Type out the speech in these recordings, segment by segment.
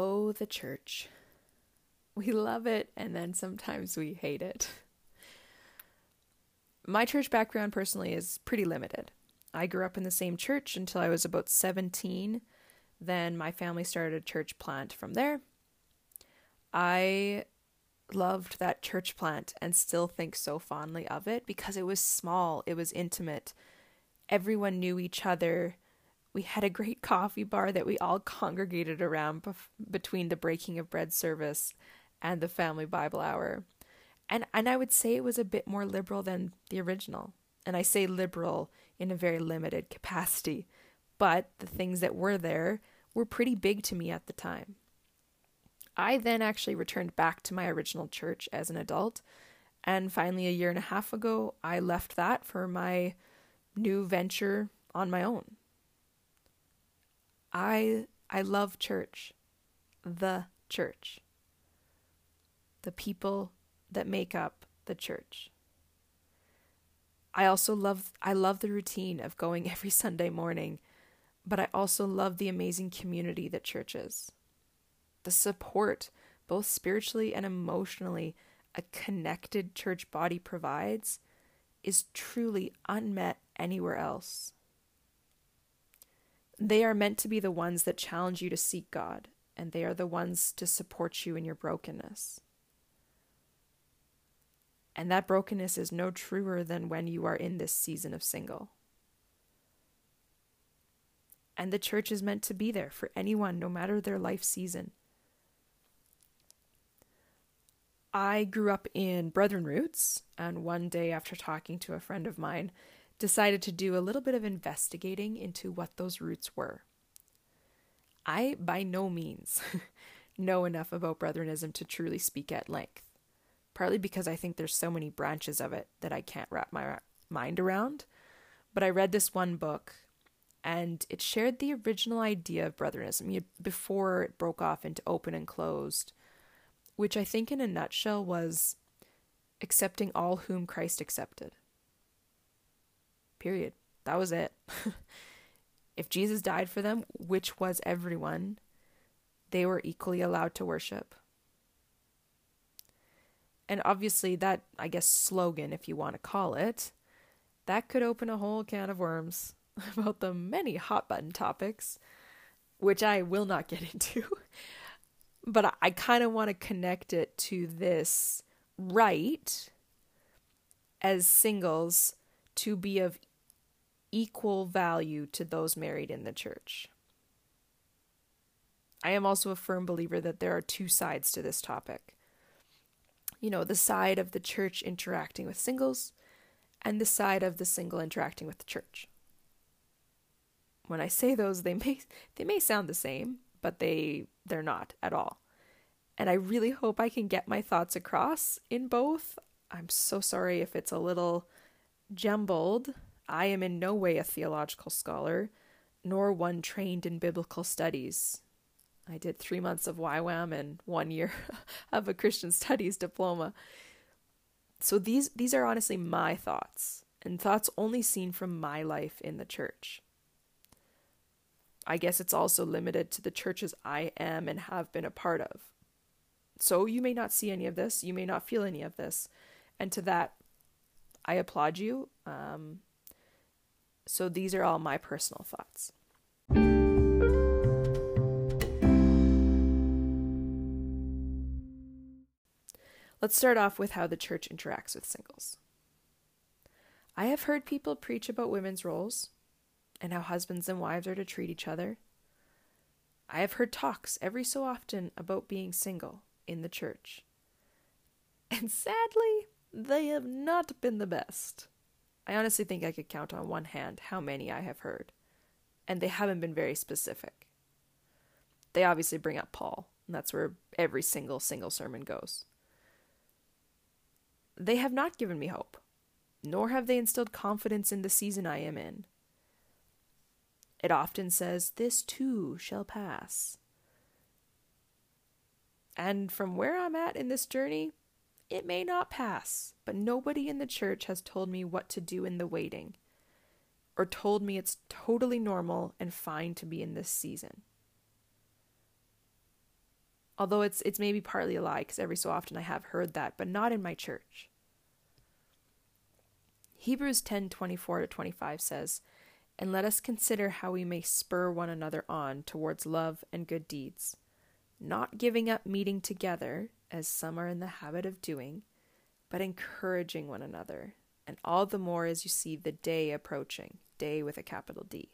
Oh, the church. We love it and then sometimes we hate it. My church background personally is pretty limited. I grew up in the same church until I was about 17. Then my family started a church plant from there. I loved that church plant and still think so fondly of it because it was small, it was intimate. Everyone knew each other. We had a great coffee bar that we all congregated around bef- between the breaking of bread service and the family Bible hour. And and I would say it was a bit more liberal than the original. And I say liberal in a very limited capacity, but the things that were there were pretty big to me at the time. I then actually returned back to my original church as an adult. And finally, a year and a half ago, I left that for my new venture on my own. I I love church. The church. The people that make up the church. I also love I love the routine of going every Sunday morning, but I also love the amazing community that church is the support, both spiritually and emotionally, a connected church body provides is truly unmet anywhere else. They are meant to be the ones that challenge you to seek God, and they are the ones to support you in your brokenness. And that brokenness is no truer than when you are in this season of single. And the church is meant to be there for anyone, no matter their life season. I grew up in Brethren Roots, and one day after talking to a friend of mine, decided to do a little bit of investigating into what those roots were. I, by no means, know enough about Brethrenism to truly speak at length, partly because I think there's so many branches of it that I can't wrap my mind around. But I read this one book, and it shared the original idea of Brethrenism before it broke off into open and closed which I think in a nutshell was accepting all whom Christ accepted. Period. That was it. if Jesus died for them, which was everyone, they were equally allowed to worship. And obviously, that, I guess, slogan, if you want to call it, that could open a whole can of worms about the many hot button topics, which I will not get into but I, kind of want to connect it to this right as singles to be of equal value to those married in the church. I am also a firm believer that there are two sides to this topic. You know, the side of the church interacting with singles and the side of the single interacting with the church. When I say those, they may they may sound the same, but they they're not at all. And I really hope I can get my thoughts across in both. I'm so sorry if it's a little jumbled. I am in no way a theological scholar, nor one trained in biblical studies. I did three months of YWAM and one year of a Christian studies diploma. So these these are honestly my thoughts, and thoughts only seen from my life in the church. I guess it's also limited to the churches I am and have been a part of. So you may not see any of this, you may not feel any of this. And to that, I applaud you. Um, so these are all my personal thoughts. Let's start off with how the church interacts with singles. I have heard people preach about women's roles, and how husbands and wives are to treat each other. I have heard talks every so often about being single in the church. And sadly, they have not been the best. I honestly think I could count on one hand how many I have heard, and they haven't been very specific. They obviously bring up Paul, and that's where every single single sermon goes. They have not given me hope, nor have they instilled confidence in the season I am in. It often says, This too shall pass. And from where I'm at in this journey, it may not pass, but nobody in the church has told me what to do in the waiting, or told me it's totally normal and fine to be in this season. Although it's it's maybe partly a lie because every so often I have heard that, but not in my church. Hebrews 10:24 to 25 says, "And let us consider how we may spur one another on towards love and good deeds, not giving up meeting together as some are in the habit of doing, but encouraging one another, and all the more as you see the day approaching, day with a capital D."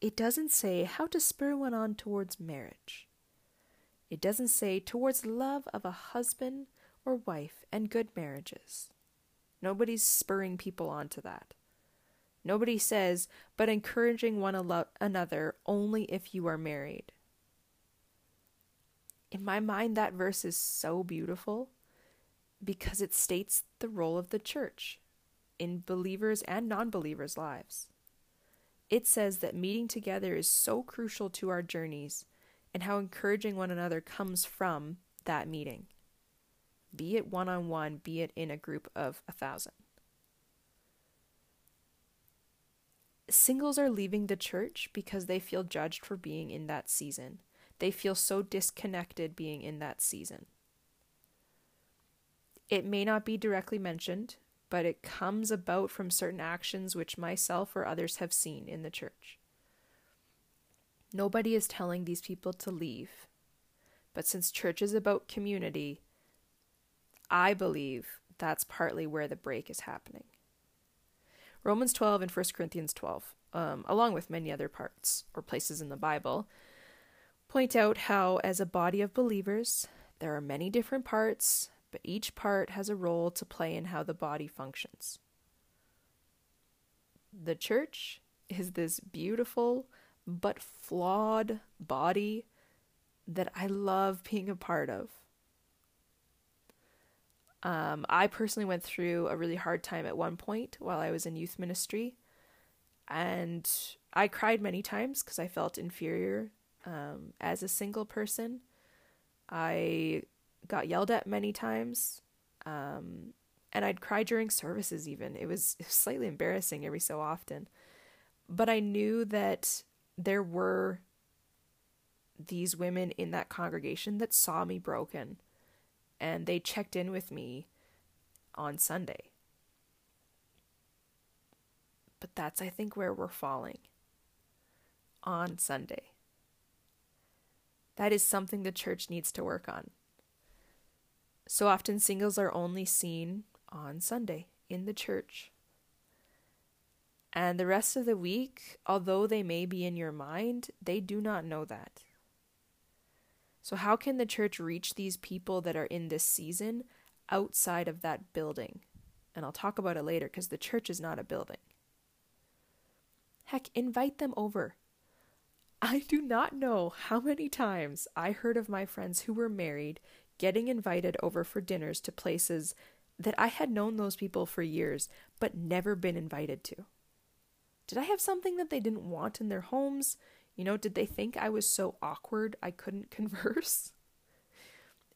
It doesn't say how to spur one on towards marriage. It doesn't say towards love of a husband or wife and good marriages. Nobody's spurring people on to that. Nobody says, but encouraging one another only if you are married. In my mind, that verse is so beautiful because it states the role of the church in believers and non believers' lives. It says that meeting together is so crucial to our journeys and how encouraging one another comes from that meeting be it one on one, be it in a group of a thousand. Singles are leaving the church because they feel judged for being in that season. They feel so disconnected being in that season. It may not be directly mentioned, but it comes about from certain actions which myself or others have seen in the church. Nobody is telling these people to leave, but since church is about community, I believe that's partly where the break is happening. Romans 12 and 1 Corinthians 12, um, along with many other parts or places in the Bible, point out how, as a body of believers, there are many different parts, but each part has a role to play in how the body functions. The church is this beautiful but flawed body that I love being a part of. Um, I personally went through a really hard time at one point while I was in youth ministry, and I cried many times because I felt inferior um, as a single person. I got yelled at many times, um, and I'd cry during services. Even it was, it was slightly embarrassing every so often, but I knew that there were these women in that congregation that saw me broken and they checked in with me on Sunday. But that's, I think, where we're falling on Sunday. That is something the church needs to work on. So often, singles are only seen on Sunday in the church. And the rest of the week, although they may be in your mind, they do not know that. So, how can the church reach these people that are in this season outside of that building? And I'll talk about it later because the church is not a building. Heck, invite them over. I do not know how many times I heard of my friends who were married getting invited over for dinners to places that I had known those people for years but never been invited to. Did I have something that they didn't want in their homes? You know, did they think I was so awkward I couldn't converse?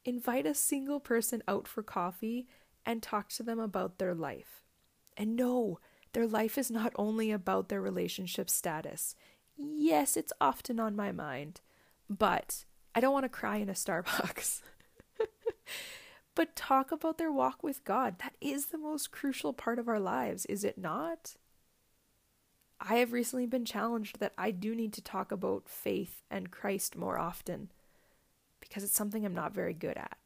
Invite a single person out for coffee and talk to them about their life. And no, their life is not only about their relationship status. Yes, it's often on my mind, but I don't want to cry in a Starbucks. but talk about their walk with God. That is the most crucial part of our lives, is it not? I have recently been challenged that I do need to talk about faith and Christ more often because it's something I'm not very good at.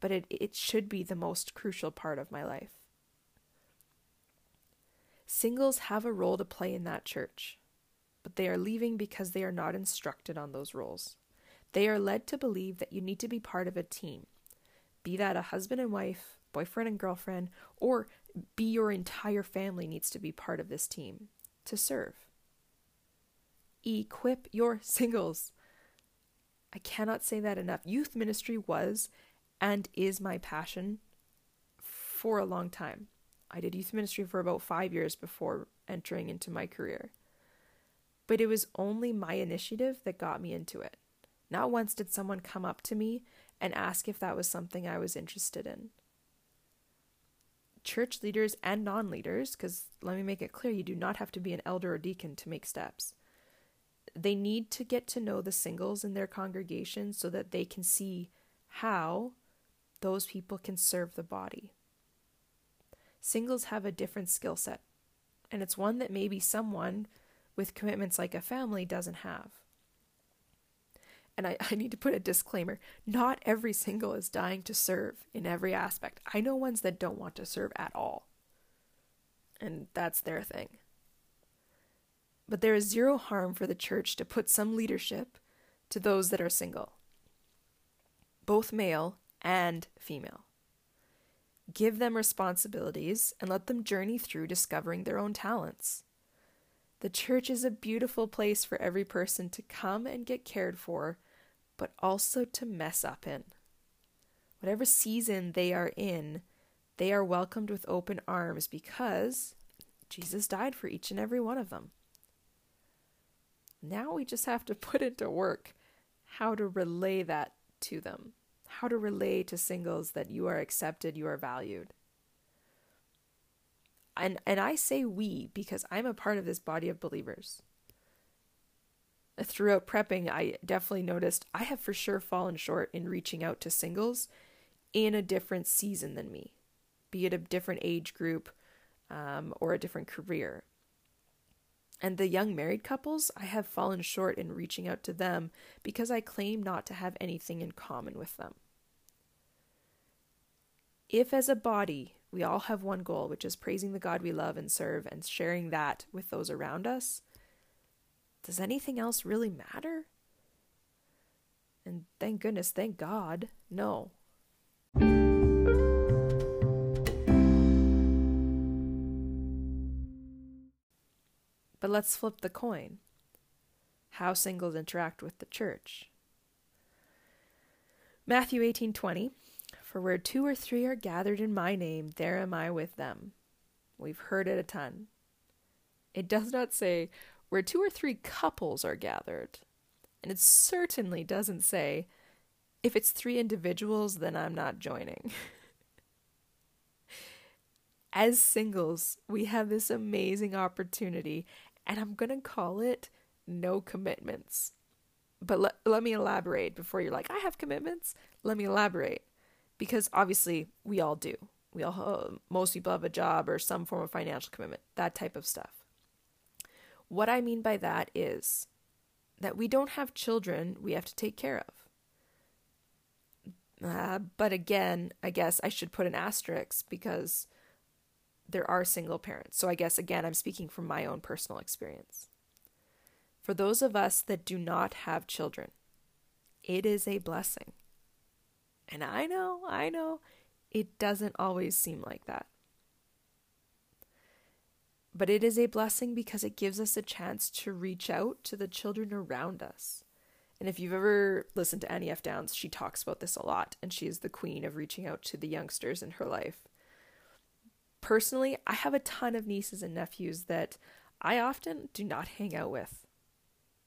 But it, it should be the most crucial part of my life. Singles have a role to play in that church, but they are leaving because they are not instructed on those roles. They are led to believe that you need to be part of a team, be that a husband and wife, boyfriend and girlfriend, or be your entire family needs to be part of this team to serve. Equip your singles. I cannot say that enough. Youth ministry was and is my passion for a long time. I did youth ministry for about five years before entering into my career. But it was only my initiative that got me into it. Not once did someone come up to me and ask if that was something I was interested in church leaders and non leaders, because let me make it clear you do not have to be an elder or deacon to make steps. they need to get to know the singles in their congregation so that they can see how those people can serve the body. Singles have a different skill set, and it's one that maybe someone with commitments like a family doesn't have. And I, I need to put a disclaimer not every single is dying to serve in every aspect. I know ones that don't want to serve at all, and that's their thing. But there is zero harm for the church to put some leadership to those that are single, both male and female. Give them responsibilities and let them journey through discovering their own talents. The church is a beautiful place for every person to come and get cared for, but also to mess up in. Whatever season they are in, they are welcomed with open arms because Jesus died for each and every one of them. Now we just have to put into work how to relay that to them, how to relay to singles that you are accepted, you are valued. And and I say we because I'm a part of this body of believers. Throughout prepping, I definitely noticed I have for sure fallen short in reaching out to singles in a different season than me, be it a different age group um, or a different career. And the young married couples, I have fallen short in reaching out to them because I claim not to have anything in common with them. If, as a body, we all have one goal, which is praising the God we love and serve and sharing that with those around us, does anything else really matter? And thank goodness, thank God, no. But let's flip the coin. How singles interact with the church. Matthew 18:20 For where two or three are gathered in my name there am I with them. We've heard it a ton. It does not say where two or three couples are gathered. And it certainly doesn't say if it's three individuals then I'm not joining. As singles, we have this amazing opportunity and I'm going to call it no commitments. But let, let me elaborate before you're like, I have commitments. Let me elaborate. Because obviously, we all do. We all, uh, most people have a job or some form of financial commitment, that type of stuff. What I mean by that is that we don't have children we have to take care of. Uh, but again, I guess I should put an asterisk because there are single parents. So I guess, again, I'm speaking from my own personal experience. For those of us that do not have children, it is a blessing. And I know, I know, it doesn't always seem like that. But it is a blessing because it gives us a chance to reach out to the children around us. And if you've ever listened to Annie F. Downs, she talks about this a lot, and she is the queen of reaching out to the youngsters in her life personally, I have a ton of nieces and nephews that I often do not hang out with.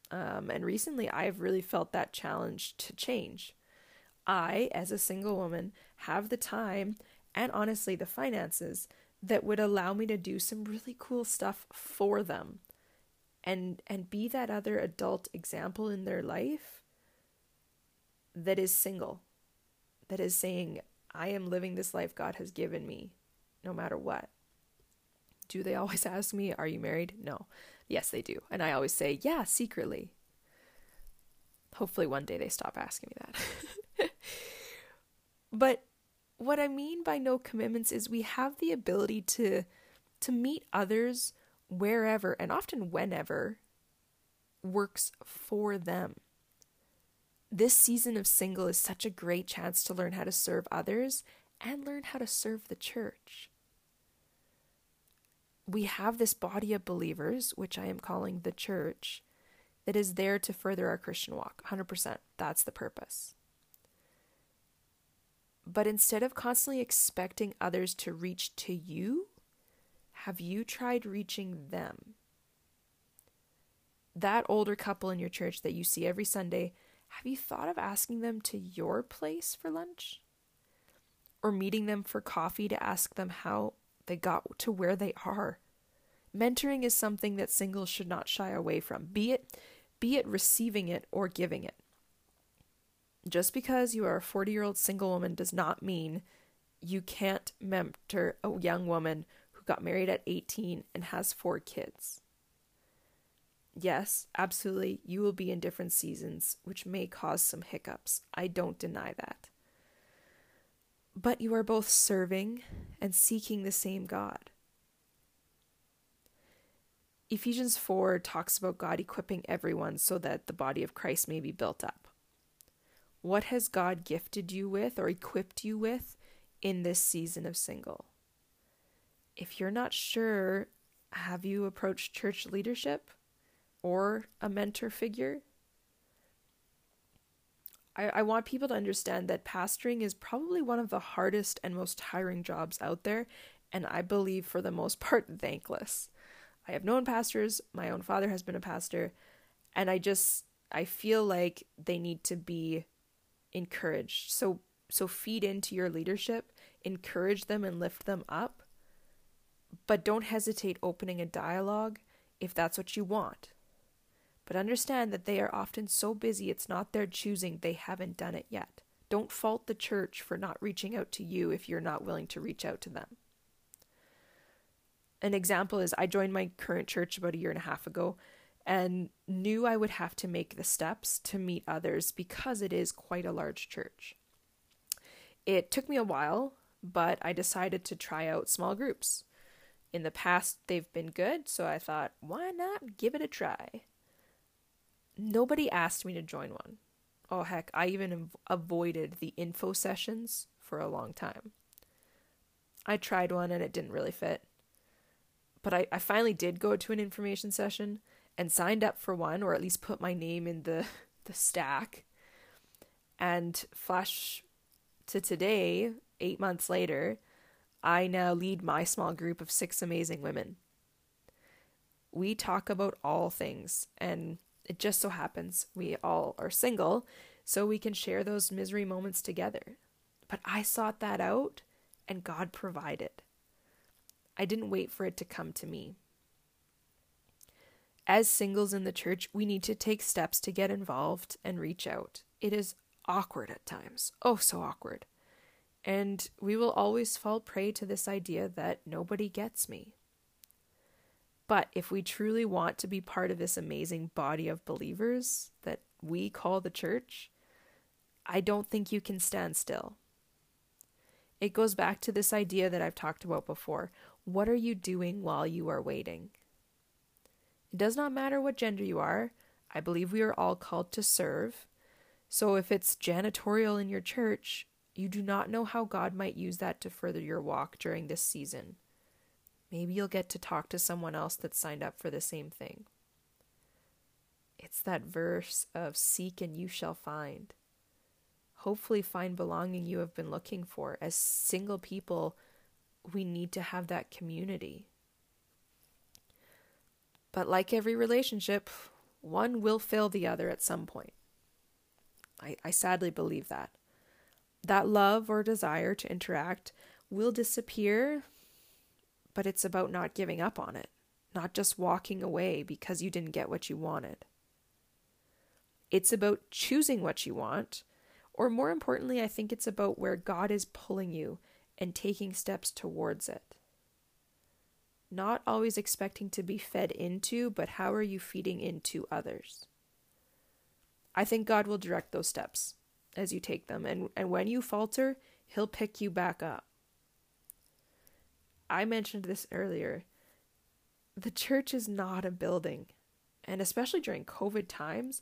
Um, and recently, I've really felt that challenge to change. I, as a single woman, have the time and honestly the finances that would allow me to do some really cool stuff for them and and be that other adult example in their life that is single that is saying I am living this life God has given me no matter what. Do they always ask me, Are you married? No. Yes, they do. And I always say, Yeah, secretly. Hopefully, one day they stop asking me that. but what I mean by no commitments is we have the ability to to meet others wherever and often whenever works for them. This season of single is such a great chance to learn how to serve others and learn how to serve the church we have this body of believers, which I am calling the church, that is there to further our Christian walk. 100%. That's the purpose. But instead of constantly expecting others to reach to you, have you tried reaching them? That older couple in your church that you see every Sunday, have you thought of asking them to your place for lunch? Or meeting them for coffee to ask them how they got to where they are. Mentoring is something that singles should not shy away from, be it be it receiving it or giving it. Just because you are a 40 year old single woman does not mean you can't mentor a young woman who got married at 18 and has four kids. Yes, absolutely, you will be in different seasons, which may cause some hiccups. I don't deny that. But you are both serving and seeking the same God. Ephesians 4 talks about God equipping everyone so that the body of Christ may be built up. What has God gifted you with or equipped you with in this season of single? If you're not sure, have you approached church leadership or a mentor figure? I, I want people to understand that pastoring is probably one of the hardest and most tiring jobs out there, and I believe for the most part thankless. I have known pastors, my own father has been a pastor, and I just I feel like they need to be encouraged. So so feed into your leadership, encourage them and lift them up. But don't hesitate opening a dialogue if that's what you want. But understand that they are often so busy it's not their choosing, they haven't done it yet. Don't fault the church for not reaching out to you if you're not willing to reach out to them. An example is I joined my current church about a year and a half ago and knew I would have to make the steps to meet others because it is quite a large church. It took me a while, but I decided to try out small groups. In the past, they've been good, so I thought, why not give it a try? Nobody asked me to join one. Oh, heck, I even avoided the info sessions for a long time. I tried one and it didn't really fit. But I, I finally did go to an information session and signed up for one, or at least put my name in the, the stack. And flash to today, eight months later, I now lead my small group of six amazing women. We talk about all things, and it just so happens we all are single, so we can share those misery moments together. But I sought that out, and God provided. I didn't wait for it to come to me. As singles in the church, we need to take steps to get involved and reach out. It is awkward at times. Oh, so awkward. And we will always fall prey to this idea that nobody gets me. But if we truly want to be part of this amazing body of believers that we call the church, I don't think you can stand still. It goes back to this idea that I've talked about before. What are you doing while you are waiting? It does not matter what gender you are. I believe we are all called to serve. So if it's janitorial in your church, you do not know how God might use that to further your walk during this season. Maybe you'll get to talk to someone else that signed up for the same thing. It's that verse of seek and you shall find. Hopefully, find belonging you have been looking for. As single people, we need to have that community. But like every relationship, one will fail the other at some point. I, I sadly believe that. That love or desire to interact will disappear but it's about not giving up on it, not just walking away because you didn't get what you wanted. It's about choosing what you want, or more importantly, I think it's about where God is pulling you and taking steps towards it. Not always expecting to be fed into, but how are you feeding into others? I think God will direct those steps as you take them, and, and when you falter, He'll pick you back up. I mentioned this earlier. The church is not a building. And especially during COVID times,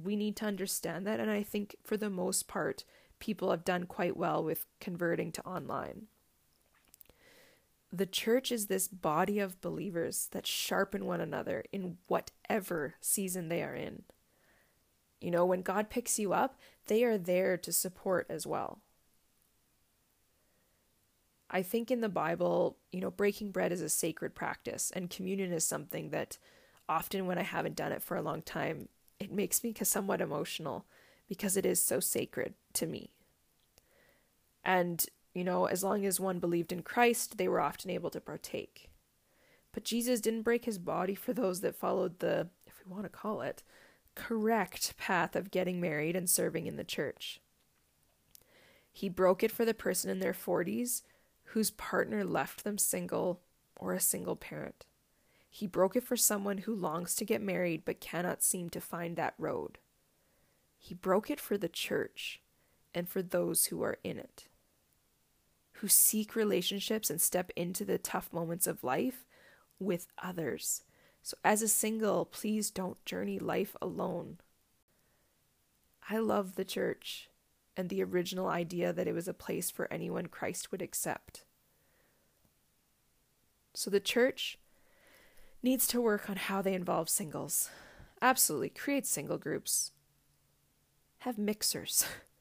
we need to understand that. And I think for the most part, people have done quite well with converting to online. The church is this body of believers that sharpen one another in whatever season they are in. You know, when God picks you up, they are there to support as well. I think in the Bible, you know, breaking bread is a sacred practice, and communion is something that often when I haven't done it for a long time, it makes me somewhat emotional because it is so sacred to me. And, you know, as long as one believed in Christ, they were often able to partake. But Jesus didn't break his body for those that followed the, if we want to call it, correct path of getting married and serving in the church. He broke it for the person in their 40s whose partner left them single or a single parent. He broke it for someone who longs to get married but cannot seem to find that road. He broke it for the church and for those who are in it, who seek relationships and step into the tough moments of life with others. So, as a single, please don't journey life alone. I love the church and the original idea that it was a place for anyone Christ would accept. So, the church needs to work on how they involve singles. Absolutely, create single groups, have mixers.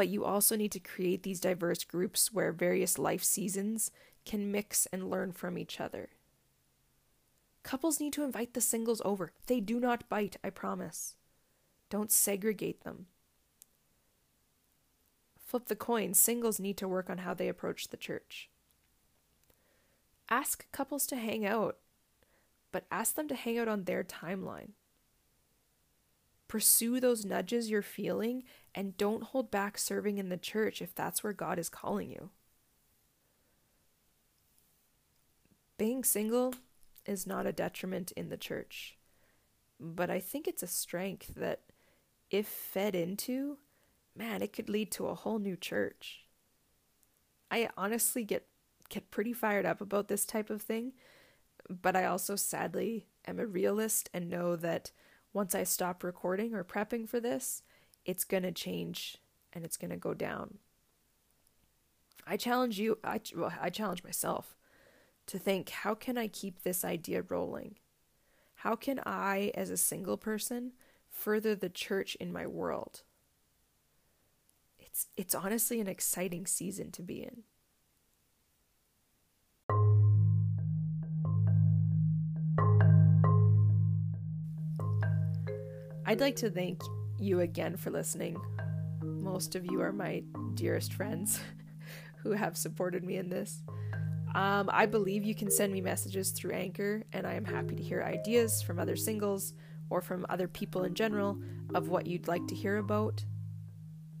but you also need to create these diverse groups where various life seasons can mix and learn from each other. Couples need to invite the singles over. They do not bite, I promise. Don't segregate them. Flip the coin. Singles need to work on how they approach the church. Ask couples to hang out, but ask them to hang out on their timeline. Pursue those nudges you're feeling and don't hold back serving in the church if that's where God is calling you. Being single is not a detriment in the church, but I think it's a strength that, if fed into, man, it could lead to a whole new church. I honestly get get pretty fired up about this type of thing, but I also sadly am a realist and know that once I stop recording or prepping for this, it's going to change and it's going to go down. I challenge you, I, well, I challenge myself to think how can I keep this idea rolling? How can I, as a single person, further the church in my world? It's, it's honestly an exciting season to be in. I'd like to thank you again for listening. Most of you are my dearest friends who have supported me in this. Um, I believe you can send me messages through Anchor, and I am happy to hear ideas from other singles or from other people in general of what you'd like to hear about.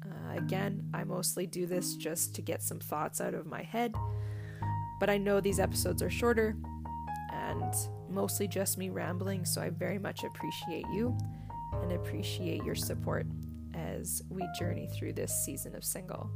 Uh, again, I mostly do this just to get some thoughts out of my head, but I know these episodes are shorter and mostly just me rambling, so I very much appreciate you and appreciate your support as we journey through this season of single.